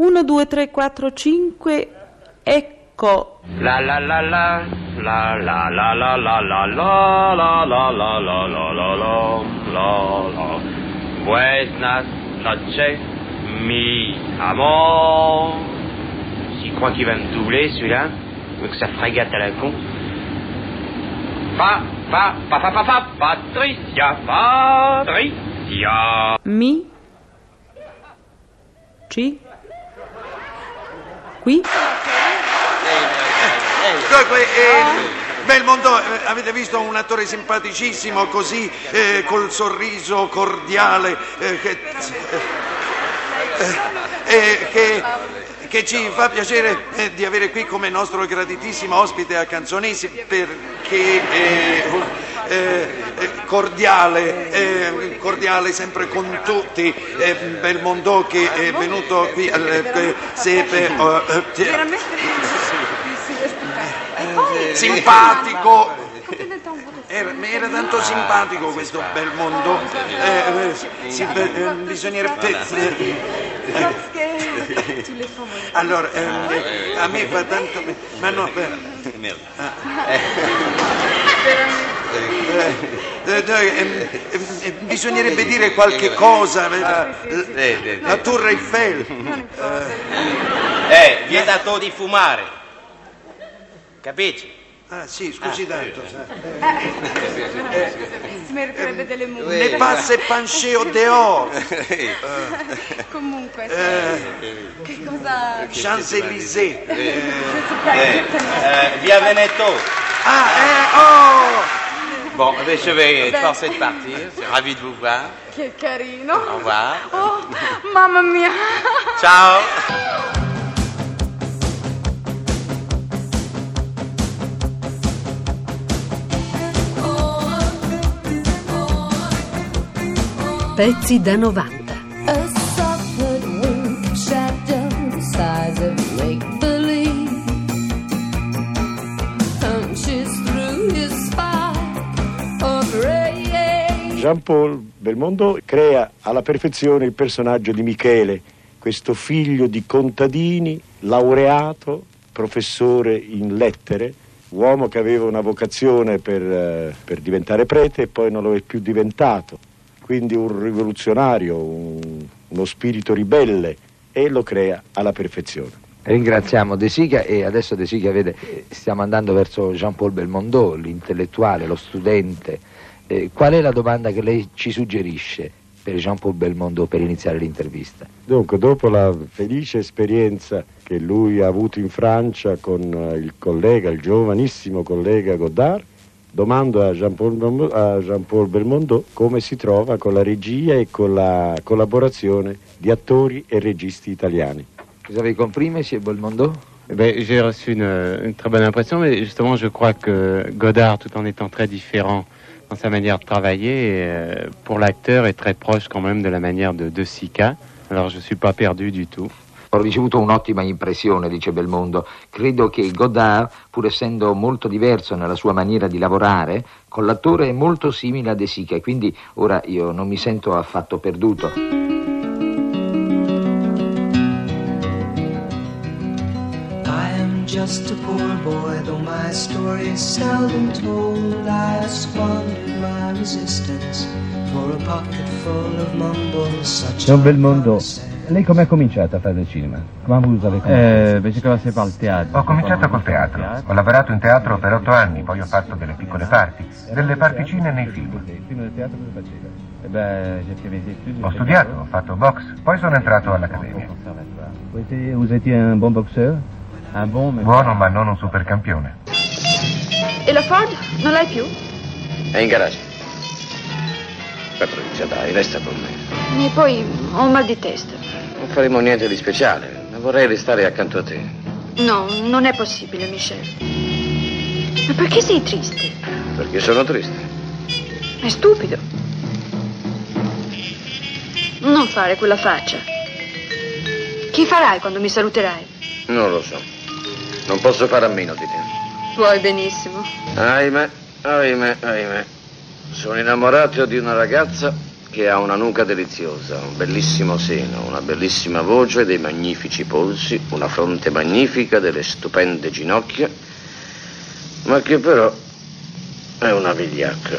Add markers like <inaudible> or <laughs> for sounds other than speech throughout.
1, 2, 3, 4, 5, ecco. La la la la la la la la la la la la la la la la la la la la Buenas noches, mi amor. Tu crois qu'il va me doubler celui-là Avec sa frégate à la con Pa, pa, pa, pa, pa, pa, Patricia, Patricia. Mi. Ci. Qui. Eh, Belmondo, eh, avete visto un attore simpaticissimo, così, eh, col sorriso cordiale, eh, che, eh, eh, che, che ci fa piacere eh, di avere qui come nostro graditissimo ospite a Canzonesi perché è eh, cordiale, cordiale, sempre con tutti per Mondò che è venuto qui al Sepe. simpatico era, era, tanto simpatico questo bel mondo eh, eh, si, eh, bisognerebbe <laughs> eh, allora, eh, a me fa tanto. Ma no, beh, eh, eh, eh, ehm, eh, bisognerebbe dire qualche cosa. eh, La, la Torre Eiffel. Eh, vietato di fumare. Capisci? Ah, sì, scusi tanto. sa. Si meriterebbe delle Ne multe. passe Pancheo dehors. <laughs> Comunque, Eh, che cosa... Champs-Élysées. Eh, eh, via Veneto. Ah, eh, oh! Bon, eh je vais forcé de partir. Je suis ravi de vous voir. Che carino. Au revoir. Oh, mamma mia. Ciao. <laughs> spine of rage. Jean-Paul Belmondo crea alla perfezione il personaggio di Michele, questo figlio di contadini, laureato, professore in lettere, uomo che aveva una vocazione per, eh, per diventare prete e poi non lo è più diventato, quindi un rivoluzionario, un- uno spirito ribelle e lo crea alla perfezione. Ringraziamo De Sica e adesso De Sica vede, stiamo andando verso Jean-Paul Belmondo, l'intellettuale, lo studente. Eh, qual è la domanda che lei ci suggerisce per Jean-Paul Belmondo per iniziare l'intervista? Dunque, dopo la felice esperienza che lui ha avuto in Francia con il collega, il giovanissimo collega Godard, domando a Jean-Paul, a Jean-Paul Belmondo come si trova con la regia e con la collaborazione di attori e registi italiani. Vous avez compris, monsieur Belmondo? Eh ben, J'ai reçu une, une très bonne impression, mais justement, je crois que Godard, tout en étant très différent dans sa manière de travailler, euh, pour l'acteur est très proche quand même de la manière de, de Sika. Alors, je suis pas perdu du tout. Ho ricevuto un'ottima impressione, dice Belmondo. Credo che Godard, pur essendo molto diverso nella sua maniera di lavorare, con l'attore è molto simile a De Sica e quindi ora io non mi sento affatto perduto. I am just a poor boy, though my story is seldom told. I squandered my resistance for a pocket full of mumbles such Don Belmondo. Lei come ha cominciato a fare il cinema? Come vous avez Eh, ben, j'ai commencé par le théâtre. Ho cominciato col teatro. Ho lavorato in teatro per otto anni, poi ho fatto delle piccole parti, delle particine nei film. Il film del teatro cosa faceva? Eh. Ho studiato, ho fatto box, poi sono entrato all'accademia. Vous étiez, un bon boxeur. Buono ma non un supercampione. E la Ford? Non l'hai più? È in garage. Patrizia, dai, resta con me. E poi ho un mal di testa. Non faremo niente di speciale, ma vorrei restare accanto a te. No, non è possibile, Michel. Ma perché sei triste? Perché sono triste. È stupido. Non fare quella faccia. Che farai quando mi saluterai? Non lo so. Non posso fare a meno di te. Puoi benissimo. Ahimè, ahimè, ahimè. Sono innamorato di una ragazza che ha una nuca deliziosa, un bellissimo seno, una bellissima voce, dei magnifici polsi, una fronte magnifica, delle stupende ginocchia, ma che però è una vigliacca.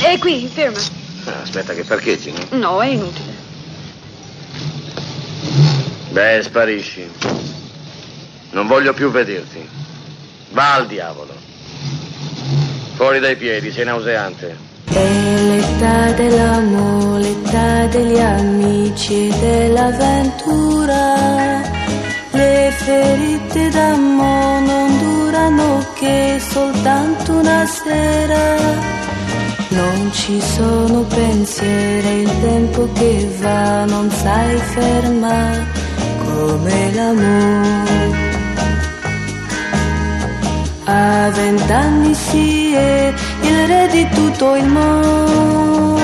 È qui, ferma. Ah, Aspetta che parcheggi, no? No, è inutile. Beh, sparisci. Non voglio più vederti. Va al diavolo. Fuori dai piedi, sei nauseante. È l'età dell'amore, l'età degli amici e dell'avventura. Le ferite d'amore non durano che soltanto una sera. Non ci sono pensieri, il tempo che va non sai fermare come l'amore. A vent'anni si è il re di tutto il mondo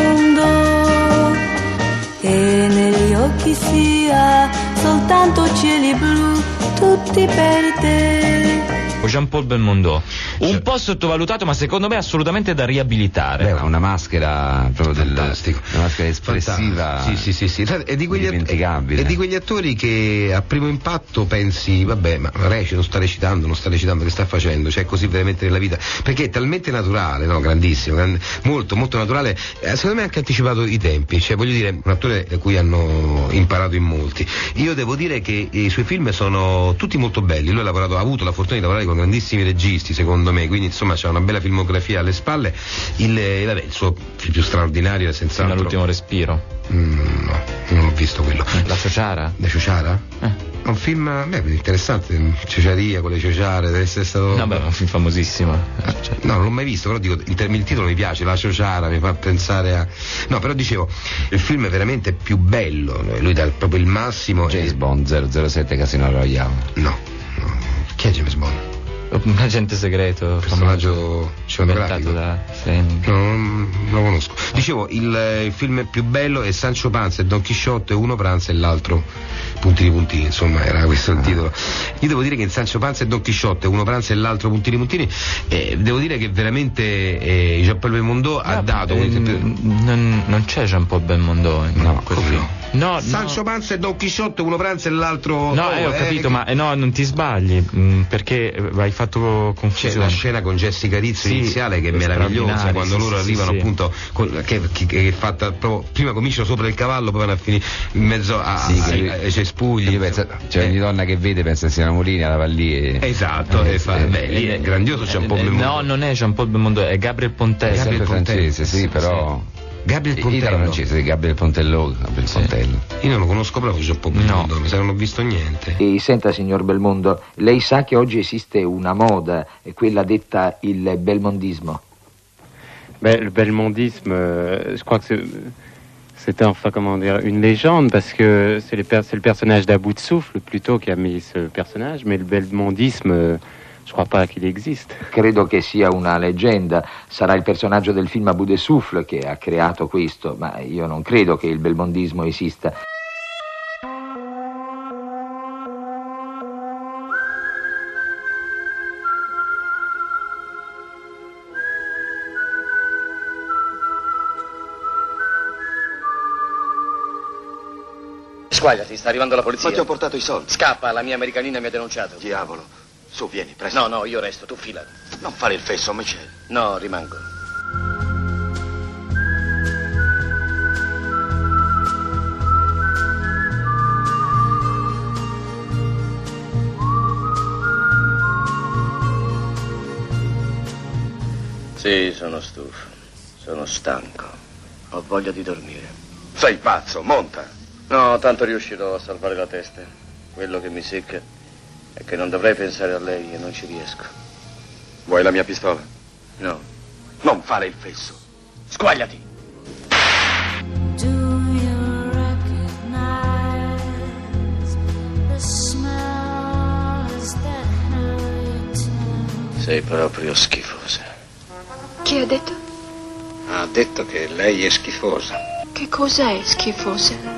e negli occhi si ha soltanto cieli blu, tutti per te. Jean-Paul Belmondo, un po' sottovalutato ma secondo me assolutamente da riabilitare. Beh, una maschera proprio del, una maschera espressiva Sì, sì, sì, sì. È, di quegli è di quegli attori che a primo impatto pensi, vabbè, ma recita, non sta recitando, non sta recitando, che sta facendo? Cioè, così veramente nella vita. Perché è talmente naturale, no? Grandissimo, gran- molto, molto naturale. Eh, secondo me ha anche anticipato i tempi. Cioè, voglio dire, un attore da cui hanno imparato in molti. Io devo dire che i suoi film sono tutti molto belli. Lui ha lavorato, ha avuto la fortuna di lavorare con grandissimi registi, secondo me, quindi insomma c'ha una bella filmografia alle spalle. Il, eh, vabbè, il suo film più straordinario è senz'altro. Fino all'ultimo respiro. Mm, no, non l'ho visto quello. La Ciociara? La Ciociara? Un film beh, interessante, Ciociaria con le ciociare, deve essere stato. No, beh, un film famosissimo. No, non l'ho mai visto, però dico, il, term- il titolo mi piace, La Ciociara, mi fa pensare a. No, però dicevo, il film è veramente più bello, lui dà proprio il massimo. James Bond 007 Casino Royale. No, no. Chi è James Bond? Un agente segreto. Personaggio cinematografico. da. No, non lo conosco. Dicevo, il, il film più bello è Sancho Panza e Don Chisciotte, uno pranza e l'altro puntini puntini, insomma era questo il titolo. Io devo dire che in Sancho Panza e Don Chisciotte, uno pranza e l'altro puntini puntini, eh, devo dire che veramente eh, Jean-Paul Belmondo ha dato Eh, un non, non c'è Jean-Paul Belmondo in No, quel film. no? No, Sancho Panza e Don Chisciotte, uno pranza e l'altro. No, Oh, eh, ho eh, capito, ma eh, no, non ti sbagli, mh, perché eh, fatto C'è confusione. la scena con Jessica Rizzo Sì, iniziale che è meravigliosa quando sì, loro sì, arrivano appunto con- che, che- che è fatta proprio prima cominciano sopra il cavallo poi vanno a finire in mezzo a, Sì, a- ai- cespugli penso, c'è ogni donna che vede pensa che siano Molini alla lì e... esatto Eh, e fa, sì. beh, lì è grandioso c'è un po' Eh, Belmondo. No, non è Jean-Paul Belmondo, è Gabriel. È sempre Gabriel francese, Pontello. sì, però... Gabriel Pontello Italo francese, sì, Gabriel Pontello, Gabriel Pontello. io non lo conosco proprio c'è un po' Belmondo mi sa che non ho visto niente E senta, signor Belmondo, lei sa che oggi esiste una moda, è quella detta il belmondismo. Ben, le belmondisme, euh, je crois que c'est- c'était enfin comment dire une légende parce que c'est les per- c'est le personnage d'À bout de souffle plutôt qui a mis ce personnage, mais le belmondisme, euh, je crois pas qu'il existe. Credo che sia una leggenda, sarà il personaggio del film Abu de Souffle che ha creato questo, ma io non credo che il belmondismo esista. Squagliati, sta arrivando la polizia. Ma ti ho portato i soldi. Scappa, la mia americanina mi ha denunciato. Diavolo. Su, vieni, presto. No, no, io resto, tu filati. Non fare il fesso, Michel. No, rimango. Sì, sono stufo. Sono stanco. Ho voglia di dormire. Sei pazzo, monta. No, tanto riuscirò a salvare la testa. Quello che mi secca è che non dovrei pensare a lei e non ci riesco. Vuoi la mia pistola? No. Non fare il fesso. Squagliati! Sei proprio schifosa. Chi ha detto? Ha detto che lei è schifosa. Che cos'è schifosa?